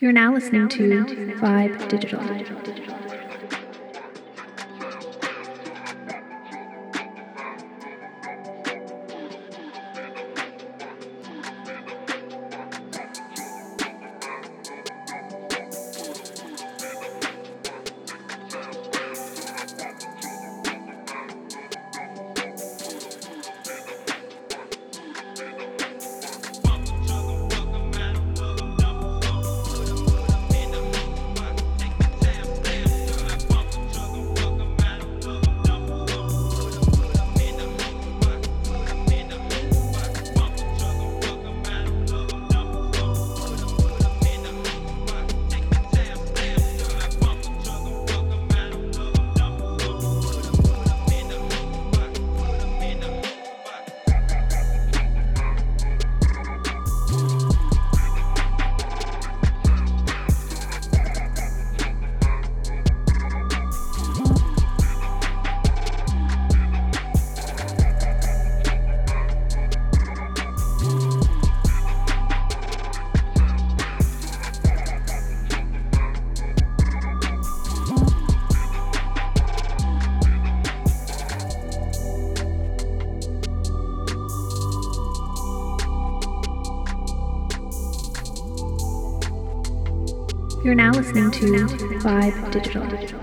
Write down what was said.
You're now listening to Vibe Digital. To Vibe Digital.